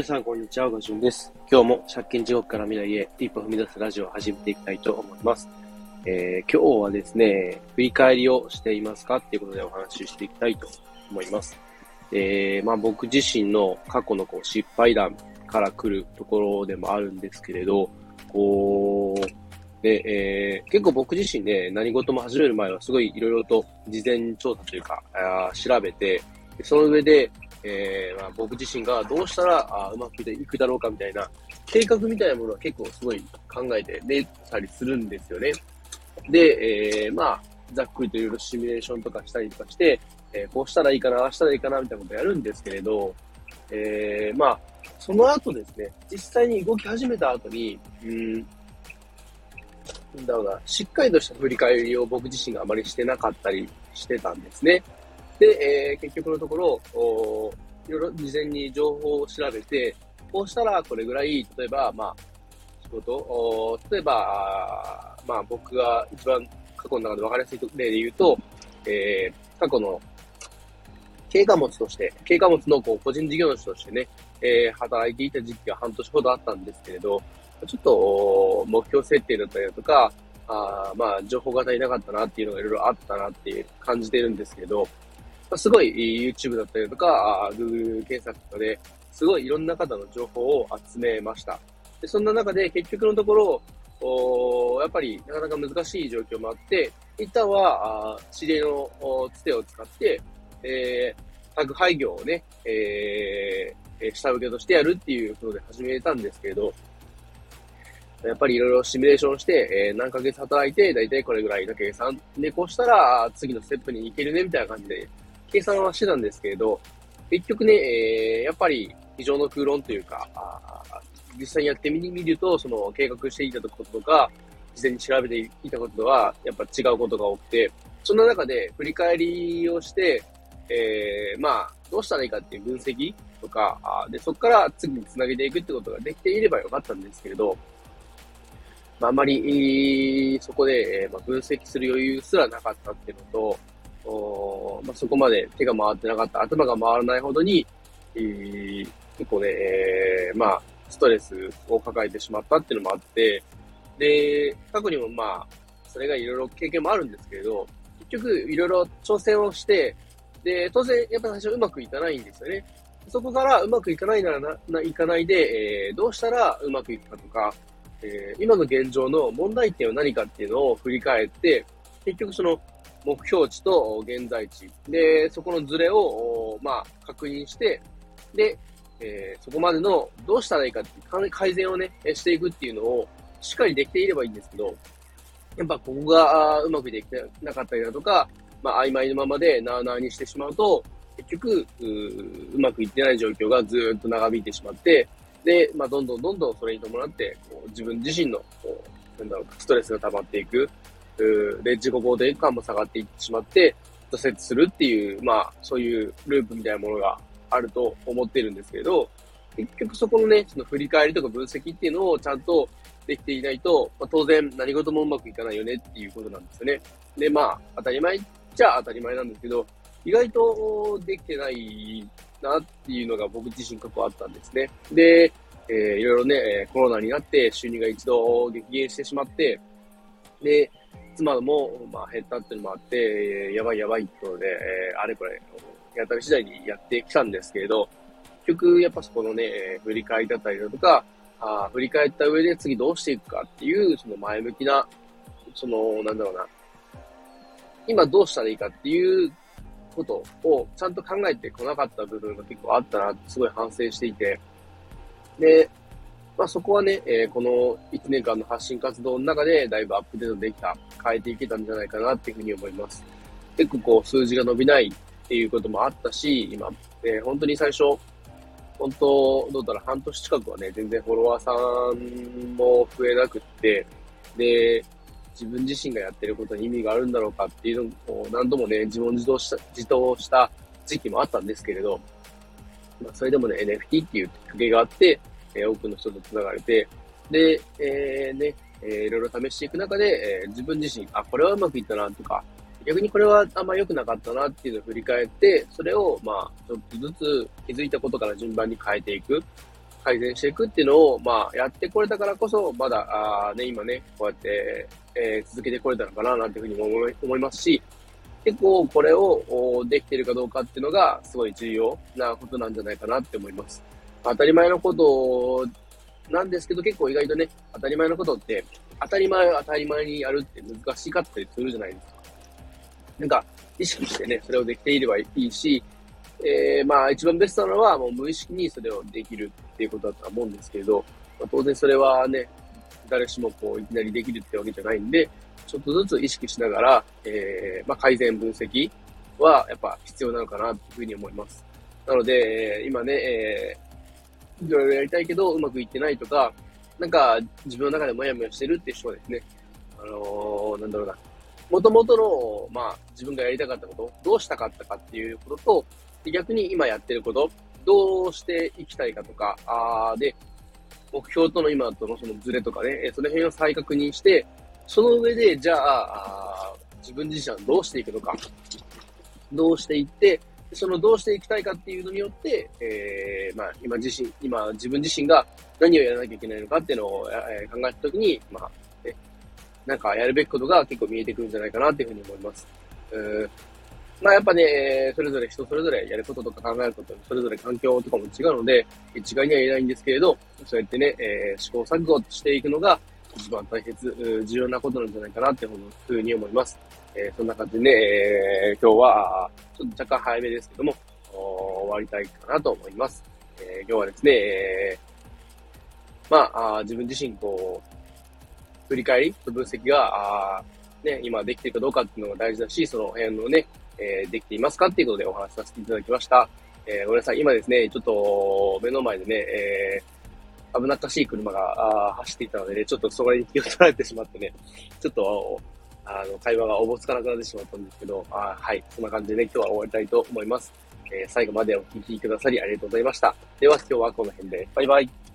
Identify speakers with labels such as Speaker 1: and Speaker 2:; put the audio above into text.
Speaker 1: 皆さん、こんにちは。ガジュンです。今日も借金地獄から未来へ一歩踏み出すラジオを始めていきたいと思います。えー、今日はですね、振り返りをしていますかっていうことでお話ししていきたいと思います。えー、まあ僕自身の過去のこう失敗談から来るところでもあるんですけれど、こう、で、えー、結構僕自身ね、何事も始める前はすごいいろいろと事前調査というか、あ調べて、その上で、えー、まあ、僕自身がどうしたらあうまくいくだろうかみたいな計画みたいなものは結構すごい考えて出たりするんですよね。で、えー、まあ、ざっくりといろいろシミュレーションとかしたりとかして、えー、こうしたらいいかな、ああしたらいいかな、みたいなことをやるんですけれど、えー、まあ、その後ですね、実際に動き始めた後に、うん、なんだろうな、しっかりとした振り返りを僕自身があまりしてなかったりしてたんですね。で、えー、結局のところ、おいろいろ事前に情報を調べて、こうしたらこれぐらい、例えば、まあ、仕事、お例えば、まあ僕が一番過去の中で分かりやすい例で言うと、えー、過去の経過物として、経過物のこう個人事業主としてね、えー、働いていた時期が半年ほどあったんですけれど、ちょっと目標設定だったりだとか、あまあ、情報が足りなかったなっていうのがいろいろあったなっていう感じてるんですけど、すごい YouTube だったりとか、Google 検索とかで、すごいいろんな方の情報を集めました。でそんな中で結局のところ、おやっぱりなかなか難しい状況もあって、一旦は、あ知り合いのつてを使って、えー、宅配業をね、えー、下請けとしてやるっていうことで始めたんですけれど、やっぱりいろいろシミュレーションして、えー、何ヶ月働いて、だいたいこれぐらいの計算で、こうしたら次のステップに行けるね、みたいな感じで、計算はしてたんですけれど、結局ね、えー、やっぱり、非常の空論というか、実際にやってみると、その計画していたこととか、事前に調べていたこととは、やっぱ違うことが多くて、そんな中で振り返りをして、えー、まあ、どうしたらいいかっていう分析とか、で、そこから次に繋げていくってことができていればよかったんですけれど、まあ、あまり、そこで、えー、まあ、分析する余裕すらなかったっていうのと、おまあ、そこまで手が回ってなかった、頭が回らないほどに、えー、結構ね、えー、まあ、ストレスを抱えてしまったっていうのもあって、で、過去にもまあ、それがいろいろ経験もあるんですけれど、結局いろいろ挑戦をして、で、当然やっぱ最初うまくいかないんですよね。そこからうまくいかないならな、ないかないで、えー、どうしたらうまくいくかとか、えー、今の現状の問題点は何かっていうのを振り返って、結局その目標値と現在地、で、そこのズレを、まあ、確認して、で、えー、そこまでのどうしたらいいかって改善をね、していくっていうのをしっかりできていればいいんですけど、やっぱここがうまくできてなかったりだとか、まあ曖昧なままでなーなーにしてしまうと、結局う、うまくいってない状況がずっと長引いてしまって、で、まあどんどんどんどんそれに伴って、こう自分自身の、こう、なんだろう、ストレスが溜まっていく。で、自己肯定感も下がっていってしまって、挫折するっていう、まあ、そういうループみたいなものがあると思ってるんですけど、結局そこのね、その振り返りとか分析っていうのをちゃんとできていないと、まあ、当然何事もうまくいかないよねっていうことなんですよね。で、まあ、当たり前っちゃ当たり前なんですけど、意外とできてないなっていうのが僕自身過去あったんですね。で、えー、いろいろね、コロナになって収入が一度激減してしまって、で、妻も、まあ、減ったっていうのもあって、やばいやばいってことで、えー、あれこれ、やたり次第にやってきたんですけれど、結局、やっぱそこのねえ、振り返りだったりだとか、あ振り返った上で次どうしていくかっていう、その前向きな、その、なんだろうな、今どうしたらいいかっていうことをちゃんと考えてこなかった部分が結構あったなってすごい反省していて、で、まあ、そこはね、えー、この1年間の発信活動の中でだいぶアップデートできた、変えていけたんじゃないかなっていうふうに思います。結構こう数字が伸びないっていうこともあったし、今、えー、本当に最初、本当、どうだろう、半年近くはね、全然フォロワーさんも増えなくって、で、自分自身がやってることに意味があるんだろうかっていうのを何度もね、自問自答した、自答した時期もあったんですけれど、まあ、それでもね、NFT っていうきっかけがあって、え、多くの人と繋がれて、で、えー、ね、えー、いろいろ試していく中で、えー、自分自身、あ、これはうまくいったなとか、逆にこれはあんま良くなかったなっていうのを振り返って、それを、まあ、ちょっとずつ気づいたことから順番に変えていく。改善していくっていうのを、まあ、やってこれたからこそ、まだ、あね、今ね、こうやって、えー、続けてこれたのかな、なんていうふうにも思いますし、結構これをできてるかどうかっていうのが、すごい重要なことなんじゃないかなって思います。当たり前のことなんですけど、結構意外とね、当たり前のことって、当たり前は当たり前にやるって難しかったりするじゃないですか。なんか、意識してね、それをできていればいいし、えー、まあ一番ベストなのはもう無意識にそれをできるっていうことだとは思うんですけど、まあ、当然それはね、誰しもこういきなりできるってわけじゃないんで、ちょっとずつ意識しながら、えー、まあ改善分析はやっぱ必要なのかなというふうに思います。なので、今ね、えー、いろいろやりたいけどうまくいってないとか、なんか自分の中でもやもやしてるって人はですね、あのー、なんだろうな、もともとの、まあ、自分がやりたかったこと、どうしたかったかっていうことと、逆に今やってること、どうしていきたいかとか、あで、目標との今とのそのズレとかね、その辺を再確認して、その上で、じゃあ、あ自分自身はどうしていくのか、どうしていって、そのどうしていきたいかっていうのによって、えー、まあ、今自身、今自分自身が何をやらなきゃいけないのかっていうのを、えー、考えたときに、まあ、なんかやるべきことが結構見えてくるんじゃないかなっていうふうに思います。うんまあやっぱね、それぞれ人それぞれやることとか考えること、それぞれ環境とかも違うので、一概には言えないんですけれど、そうやってね、えー、試行錯誤していくのが一番大切、重要なことなんじゃないかなっていうふうに思います。えー、そんな感じでね、えー、今日は、ちょっと若干早めですけども、終わりたいかなと思います。えー、今日はですね、えー、まああ、自分自身こう、振り返りと分析が、あね、今できているかどうかっていうのが大事だし、その辺のね、えー、できていますかっていうことでお話しさせていただきました。えー、ごめんなさい。今ですね、ちょっと目の前でね、えー、危なっかしい車が走っていたのでね、ちょっとそこに気を取られてしまってね、ちょっと、あの、会話がおぼつかなくなってしまったんですけど、あはい、そんな感じでね、今日は終わりたいと思います。えー、最後までお聴きくださりありがとうございました。では今日はこの辺で、バイバイ。